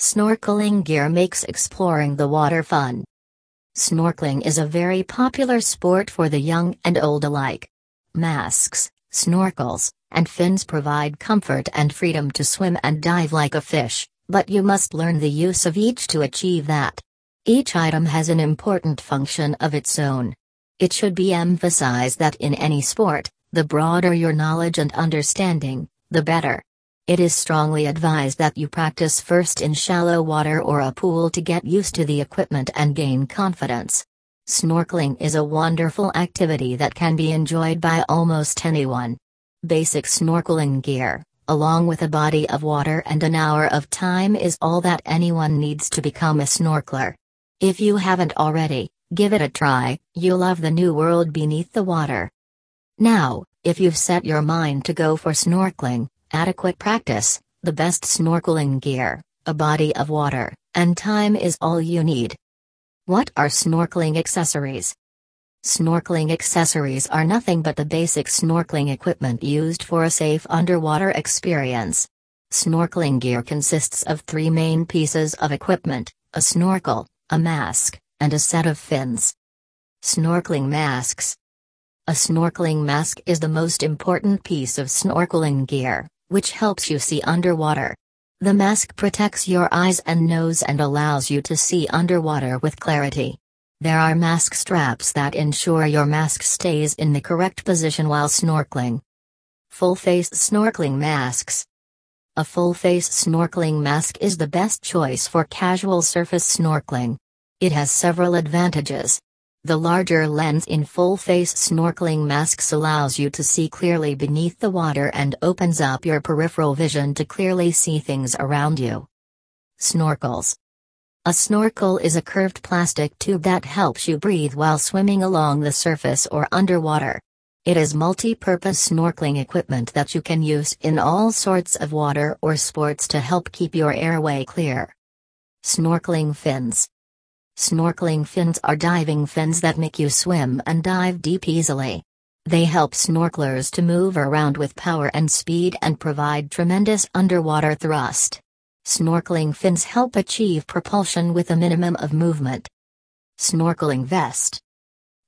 Snorkeling gear makes exploring the water fun. Snorkeling is a very popular sport for the young and old alike. Masks, snorkels, and fins provide comfort and freedom to swim and dive like a fish, but you must learn the use of each to achieve that. Each item has an important function of its own. It should be emphasized that in any sport, the broader your knowledge and understanding, the better. It is strongly advised that you practice first in shallow water or a pool to get used to the equipment and gain confidence. Snorkeling is a wonderful activity that can be enjoyed by almost anyone. Basic snorkeling gear, along with a body of water and an hour of time, is all that anyone needs to become a snorkeler. If you haven't already, give it a try, you'll love the new world beneath the water. Now, if you've set your mind to go for snorkeling, adequate practice, the best snorkeling gear, a body of water, and time is all you need. What are snorkeling accessories? Snorkeling accessories are nothing but the basic snorkeling equipment used for a safe underwater experience. Snorkeling gear consists of three main pieces of equipment a snorkel, a mask, and a set of fins. Snorkeling masks. A snorkeling mask is the most important piece of snorkeling gear, which helps you see underwater. The mask protects your eyes and nose and allows you to see underwater with clarity. There are mask straps that ensure your mask stays in the correct position while snorkeling. Full face snorkeling masks. A full face snorkeling mask is the best choice for casual surface snorkeling. It has several advantages. The larger lens in full-face snorkeling masks allows you to see clearly beneath the water and opens up your peripheral vision to clearly see things around you. Snorkels. A snorkel is a curved plastic tube that helps you breathe while swimming along the surface or underwater. It is multi-purpose snorkeling equipment that you can use in all sorts of water or sports to help keep your airway clear. Snorkeling fins. Snorkeling fins are diving fins that make you swim and dive deep easily. They help snorkelers to move around with power and speed and provide tremendous underwater thrust. Snorkeling fins help achieve propulsion with a minimum of movement. Snorkeling vest.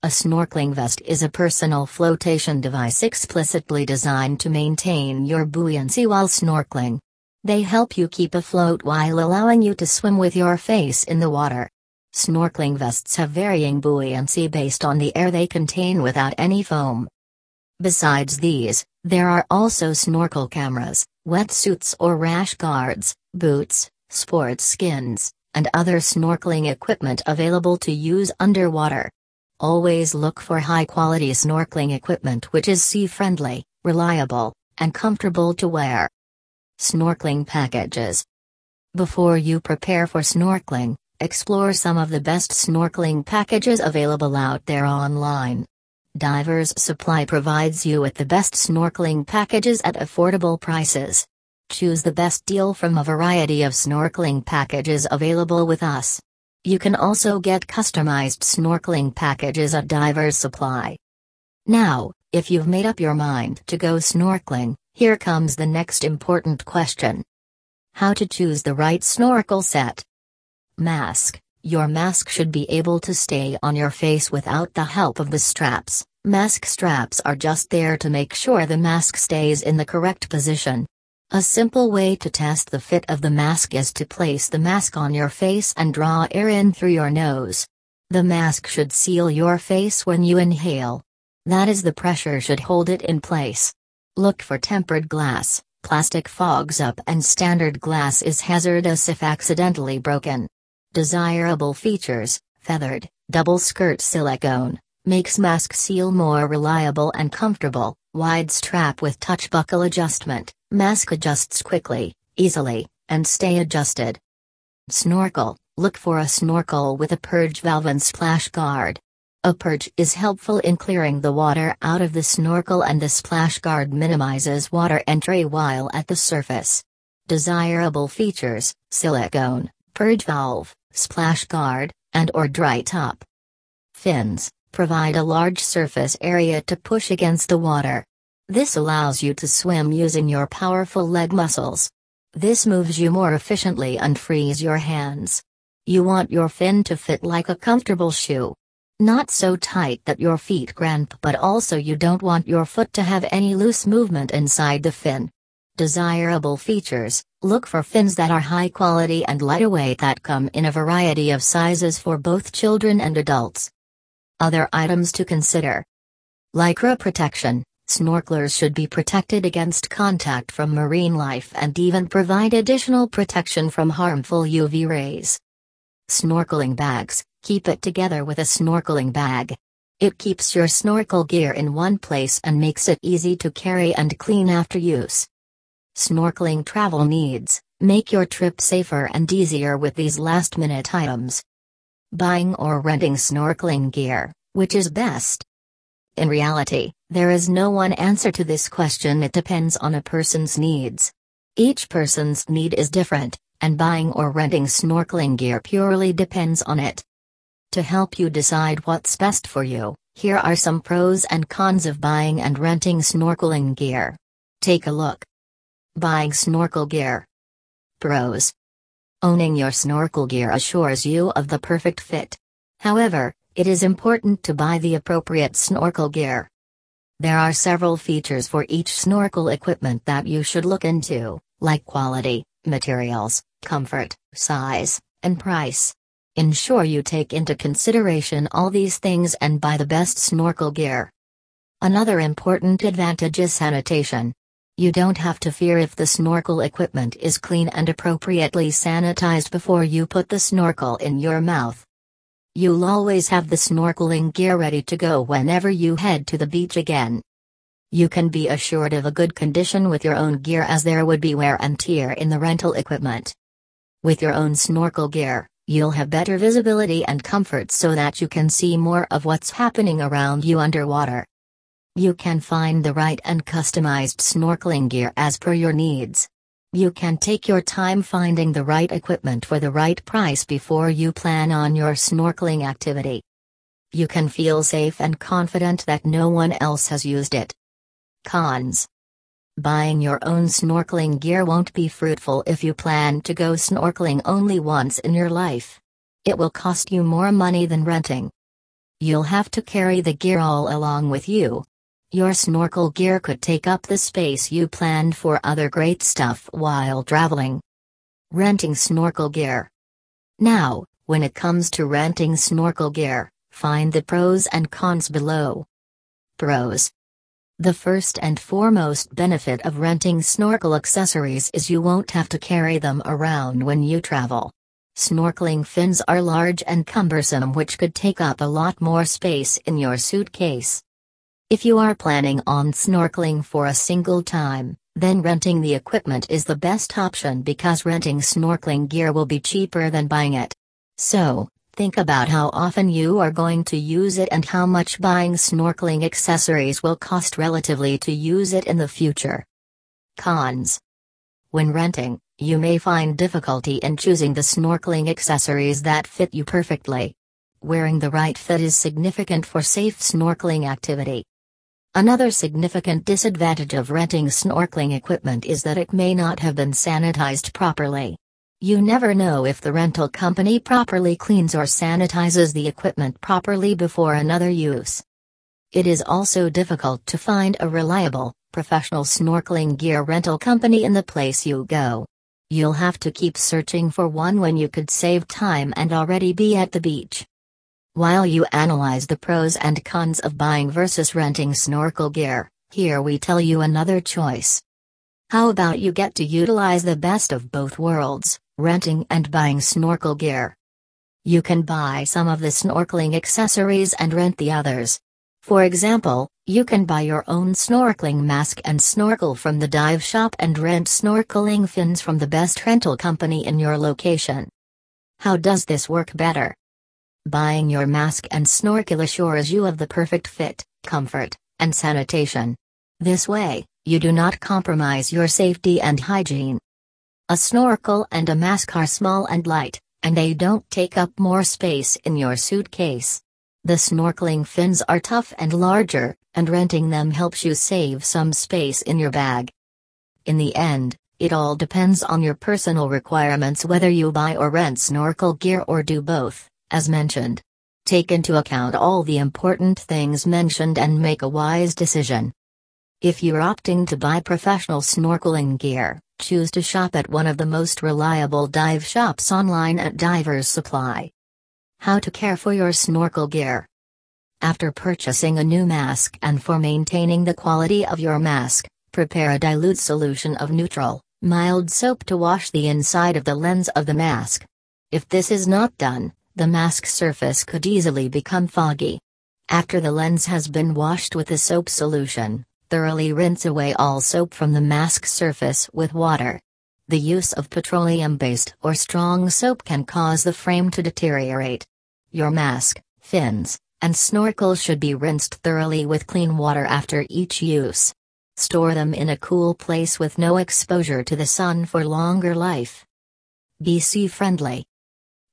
A snorkeling vest is a personal flotation device explicitly designed to maintain your buoyancy while snorkeling. They help you keep afloat while allowing you to swim with your face in the water. Snorkeling vests have varying buoyancy based on the air they contain without any foam. Besides these, there are also snorkel cameras, wetsuits or rash guards, boots, sports skins, and other snorkeling equipment available to use underwater. Always look for high quality snorkeling equipment which is sea friendly, reliable, and comfortable to wear. Snorkeling packages. Before you prepare for snorkeling, Explore some of the best snorkeling packages available out there online. Divers Supply provides you with the best snorkeling packages at affordable prices. Choose the best deal from a variety of snorkeling packages available with us. You can also get customized snorkeling packages at Divers Supply. Now, if you've made up your mind to go snorkeling, here comes the next important question. How to choose the right snorkel set. Mask Your mask should be able to stay on your face without the help of the straps. Mask straps are just there to make sure the mask stays in the correct position. A simple way to test the fit of the mask is to place the mask on your face and draw air in through your nose. The mask should seal your face when you inhale. That is, the pressure should hold it in place. Look for tempered glass, plastic fogs up, and standard glass is hazardous if accidentally broken. Desirable features feathered, double skirt silicone, makes mask seal more reliable and comfortable, wide strap with touch buckle adjustment, mask adjusts quickly, easily, and stay adjusted. Snorkel Look for a snorkel with a purge valve and splash guard. A purge is helpful in clearing the water out of the snorkel and the splash guard minimizes water entry while at the surface. Desirable features silicone, purge valve, splash guard, and or dry top. Fins provide a large surface area to push against the water. This allows you to swim using your powerful leg muscles. This moves you more efficiently and frees your hands. You want your fin to fit like a comfortable shoe. Not so tight that your feet cramp, but also you don't want your foot to have any loose movement inside the fin. Desirable features Look for fins that are high quality and lightweight that come in a variety of sizes for both children and adults. Other items to consider Lycra protection Snorkelers should be protected against contact from marine life and even provide additional protection from harmful UV rays. Snorkeling bags keep it together with a snorkeling bag. It keeps your snorkel gear in one place and makes it easy to carry and clean after use. Snorkeling travel needs make your trip safer and easier with these last minute items. Buying or renting snorkeling gear, which is best? In reality, there is no one answer to this question, it depends on a person's needs. Each person's need is different, and buying or renting snorkeling gear purely depends on it. To help you decide what's best for you, here are some pros and cons of buying and renting snorkeling gear. Take a look. Buying snorkel gear. Pros. Owning your snorkel gear assures you of the perfect fit. However, it is important to buy the appropriate snorkel gear. There are several features for each snorkel equipment that you should look into, like quality, materials, comfort, size, and price. Ensure you take into consideration all these things and buy the best snorkel gear. Another important advantage is sanitation. You don't have to fear if the snorkel equipment is clean and appropriately sanitized before you put the snorkel in your mouth. You'll always have the snorkeling gear ready to go whenever you head to the beach again. You can be assured of a good condition with your own gear as there would be wear and tear in the rental equipment. With your own snorkel gear, you'll have better visibility and comfort so that you can see more of what's happening around you underwater. You can find the right and customized snorkeling gear as per your needs. You can take your time finding the right equipment for the right price before you plan on your snorkeling activity. You can feel safe and confident that no one else has used it. Cons Buying your own snorkeling gear won't be fruitful if you plan to go snorkeling only once in your life. It will cost you more money than renting. You'll have to carry the gear all along with you, your snorkel gear could take up the space you planned for other great stuff while traveling. Renting snorkel gear. Now, when it comes to renting snorkel gear, find the pros and cons below. Pros. The first and foremost benefit of renting snorkel accessories is you won't have to carry them around when you travel. Snorkeling fins are large and cumbersome, which could take up a lot more space in your suitcase. If you are planning on snorkeling for a single time, then renting the equipment is the best option because renting snorkeling gear will be cheaper than buying it. So, think about how often you are going to use it and how much buying snorkeling accessories will cost relatively to use it in the future. Cons When renting, you may find difficulty in choosing the snorkeling accessories that fit you perfectly. Wearing the right fit is significant for safe snorkeling activity. Another significant disadvantage of renting snorkeling equipment is that it may not have been sanitized properly. You never know if the rental company properly cleans or sanitizes the equipment properly before another use. It is also difficult to find a reliable, professional snorkeling gear rental company in the place you go. You'll have to keep searching for one when you could save time and already be at the beach. While you analyze the pros and cons of buying versus renting snorkel gear, here we tell you another choice. How about you get to utilize the best of both worlds, renting and buying snorkel gear? You can buy some of the snorkeling accessories and rent the others. For example, you can buy your own snorkeling mask and snorkel from the dive shop and rent snorkeling fins from the best rental company in your location. How does this work better? Buying your mask and snorkel assures you of the perfect fit, comfort, and sanitation. This way, you do not compromise your safety and hygiene. A snorkel and a mask are small and light, and they don't take up more space in your suitcase. The snorkeling fins are tough and larger, and renting them helps you save some space in your bag. In the end, It all depends on your personal requirements whether you buy or rent snorkel gear or do both, as mentioned. Take into account all the important things mentioned and make a wise decision. If you're opting to buy professional snorkeling gear, choose to shop at one of the most reliable dive shops online at Divers Supply. How to care for your snorkel gear. After purchasing a new mask and for maintaining the quality of your mask, prepare a dilute solution of neutral, mild soap to wash the inside of the lens of the mask. If this is not done, the mask surface could easily become foggy. After the lens has been washed with a soap solution, thoroughly rinse away all soap from the mask surface with water. The use of petroleum-based or strong soap can cause the frame to deteriorate. Your mask, fins, and snorkel should be rinsed thoroughly with clean water after each use. Store them in a cool place with no exposure to the sun for longer life. Sea friendly.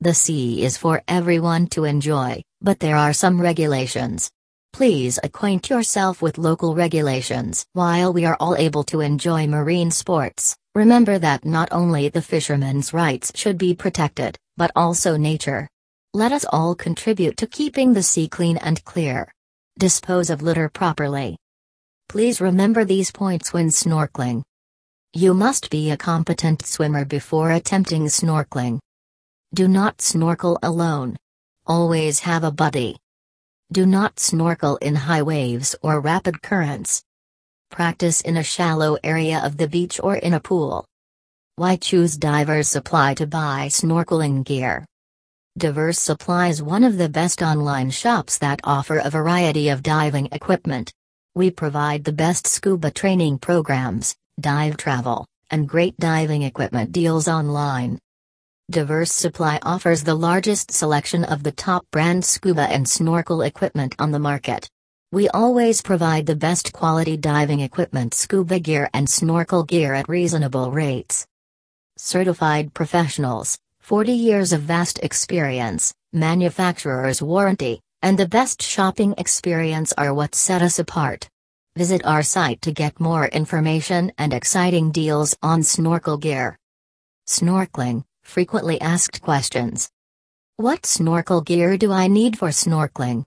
The sea is for everyone to enjoy, but there are some regulations. Please acquaint yourself with local regulations. While we are all able to enjoy marine sports, remember that not only the fishermen's rights should be protected, but also nature. Let us all contribute to keeping the sea clean and clear. Dispose of litter properly. Please remember these points when snorkeling. You must be a competent swimmer before attempting snorkeling. Do not snorkel alone. Always have a buddy. Do not snorkel in high waves or rapid currents. Practice in a shallow area of the beach or in a pool. Why choose Divers Supply to buy snorkeling gear? Divers Supply is one of the best online shops that offer a variety of diving equipment. We provide the best scuba training programs, dive travel, and great diving equipment deals online. Divers Supply offers the largest selection of the top brand scuba and snorkel equipment on the market. We always provide the best quality diving equipment, scuba gear, and snorkel gear at reasonable rates. Certified professionals, 40 years of vast experience, manufacturer's warranty, and the best shopping experience are what set us apart. Visit our site to get more information and exciting deals on snorkel gear. Snorkeling, frequently asked questions. What snorkel gear do I need for snorkeling?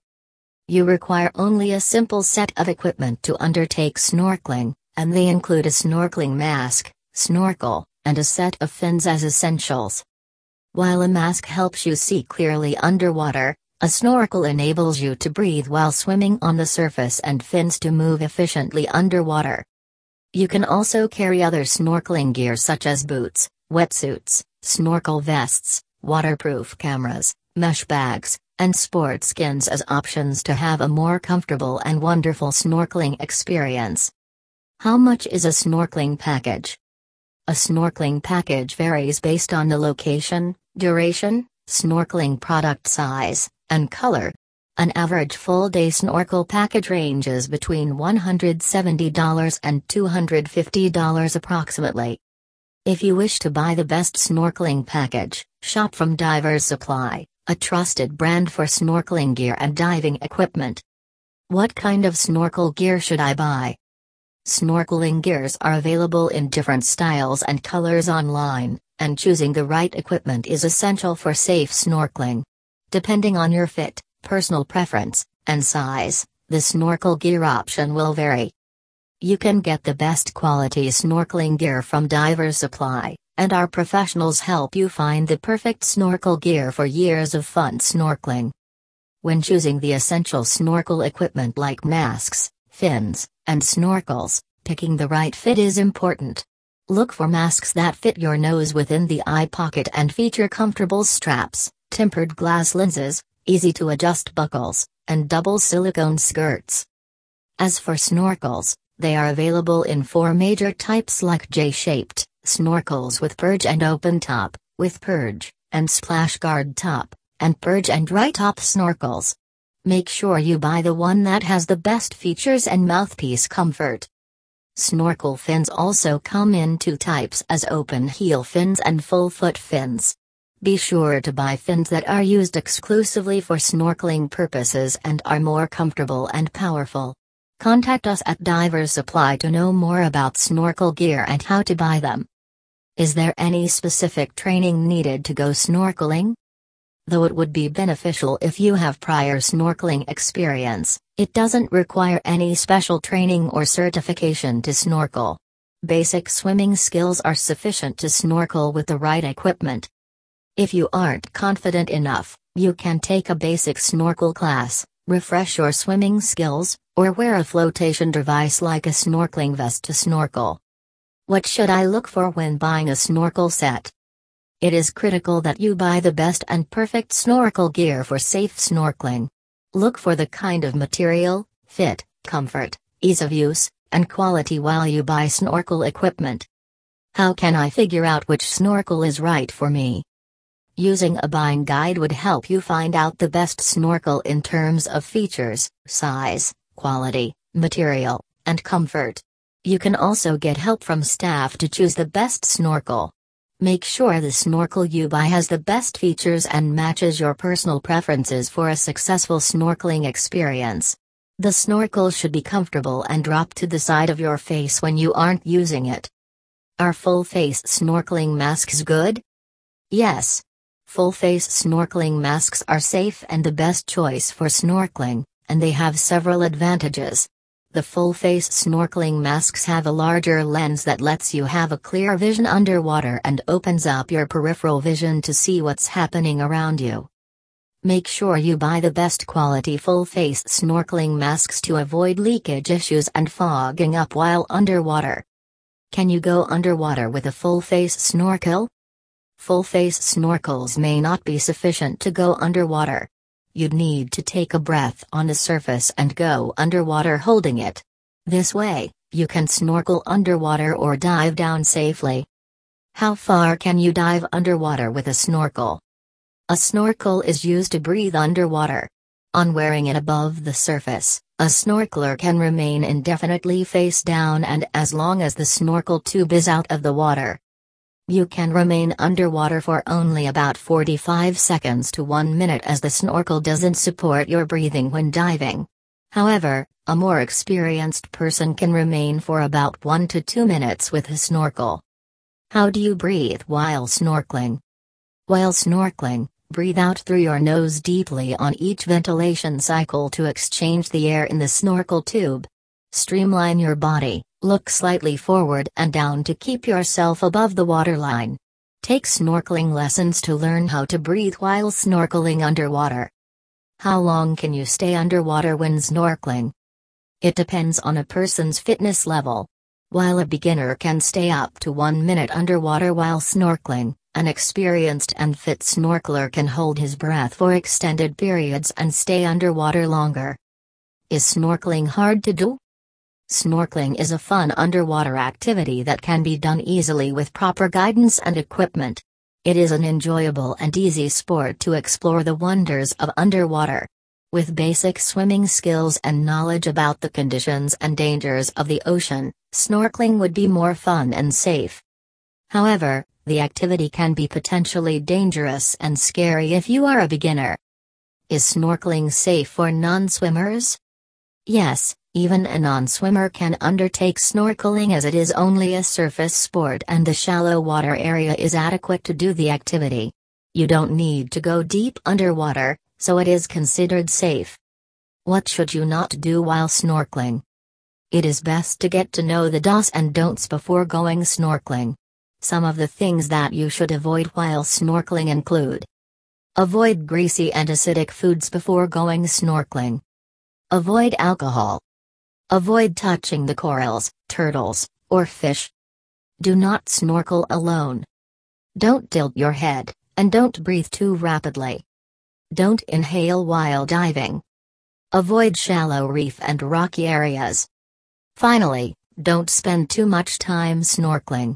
You require only a simple set of equipment to undertake snorkeling, and they include a snorkeling mask, snorkel, and a set of fins as essentials. While a mask helps you see clearly underwater, a snorkel enables you to breathe while swimming on the surface and fins to move efficiently underwater. You can also carry other snorkeling gear such as boots, wetsuits, snorkel vests, waterproof cameras, mesh bags, and sport skins as options to have a more comfortable and wonderful snorkeling experience. How much is a snorkeling package? A snorkeling package varies based on the location, duration, snorkeling product size, and color. An average full day snorkel package ranges between $170 and $250 approximately. If you wish to buy the best snorkeling package, shop from Divers Supply, a trusted brand for snorkeling gear and diving equipment. What kind of snorkel gear should I buy? Snorkeling gears are available in different styles and colors online, and choosing the right equipment is essential for safe snorkeling. Depending on your fit, personal preference, and size, the snorkel gear option will vary. You can get the best quality snorkeling gear from Divers Supply, and our professionals help you find the perfect snorkel gear for years of fun snorkeling. When choosing the essential snorkel equipment like masks, fins, and snorkels, picking the right fit is important. Look for masks that fit your nose within the eye pocket and feature comfortable straps, tempered glass lenses, easy to adjust buckles, and double silicone skirts. As for snorkels, they are available in four major types like J-shaped, snorkels with purge and open top, with purge, and splash guard top, and purge and dry top snorkels. Make sure you buy the one that has the best features and mouthpiece comfort. Snorkel fins also come in two types as open heel fins and full foot fins. Be sure to buy fins that are used exclusively for snorkeling purposes and are more comfortable and powerful. Contact us at Divers Supply to know more about snorkel gear and how to buy them. Is there any specific training needed to go snorkeling? Though it would be beneficial if you have prior snorkeling experience, it doesn't require any special training or certification to snorkel. Basic swimming skills are sufficient to snorkel with the right equipment. If you aren't confident enough, you can take a basic snorkel class, refresh your swimming skills, or wear a flotation device like a snorkeling vest to snorkel. What should I look for when buying a snorkel set? It is critical that you buy the best and perfect snorkel gear for safe snorkeling. Look for the kind of material, fit, comfort, ease of use, and quality while you buy snorkel equipment. How can I figure out which snorkel is right for me? Using a buying guide would help you find out the best snorkel in terms of features, size, quality, material, and comfort. You can also get help from staff to choose the best snorkel. Make sure the snorkel you buy has the best features and matches your personal preferences for a successful snorkeling experience. The snorkel should be comfortable and drop to the side of your face when you aren't using it. Are full face snorkeling masks good? Yes. Full face snorkeling masks are safe and the best choice for snorkeling, and they have several advantages. The full-face snorkeling masks have a larger lens that lets you have a clear vision underwater and opens up your peripheral vision to see what's happening around you. Make sure you buy the best quality full-face snorkeling masks to avoid leakage issues and fogging up while underwater. Can you go underwater with a full-face snorkel? Full-face snorkels may not be sufficient to go underwater you'd need to take a breath on the surface and go underwater holding it. This way, you can snorkel underwater or dive down safely. How far can you dive underwater with a snorkel? A snorkel is used to breathe underwater. On wearing it above the surface, a snorkeler can remain indefinitely face down and as long as the snorkel tube is out of the water. You can remain underwater for only about 45 seconds to 1 minute as the snorkel doesn't support your breathing when diving. However, a more experienced person can remain for about 1 to 2 minutes with a snorkel. How do you breathe while snorkeling? While snorkeling, breathe out through your nose deeply on each ventilation cycle to exchange the air in the snorkel tube. Streamline your body, Look slightly forward and down to keep yourself above the waterline. Take snorkeling lessons to learn how to breathe while snorkeling underwater. How long can you stay underwater when snorkeling? It depends on a person's fitness level. While a beginner can stay up to one minute underwater while snorkeling, an experienced and fit snorkeler can hold his breath for extended periods and stay underwater longer. Is snorkeling hard to do? Snorkeling is a fun underwater activity that can be done easily with proper guidance and equipment. It is an enjoyable and easy sport to explore the wonders of underwater. With basic swimming skills and knowledge about the conditions and dangers of the ocean, snorkeling would be more fun and safe. However, the activity can be potentially dangerous and scary if you are a beginner. Is snorkeling safe for non swimmers? Yes, even a non-swimmer can undertake snorkeling as it is only a surface sport and the shallow water area is adequate to do the activity. You don't need to go deep underwater, so it is considered safe. What should you not do while snorkeling? It is best to get to know the do's and don'ts before going snorkeling. Some of the things that you should avoid while snorkeling include Avoid greasy and acidic foods before going snorkeling. Avoid alcohol, Avoid touching the corals, turtles, or fish. Do not snorkel alone. Don't tilt your head, and don't breathe too rapidly. Don't inhale while diving. Avoid shallow reef and rocky areas. Finally, don't spend too much time snorkeling.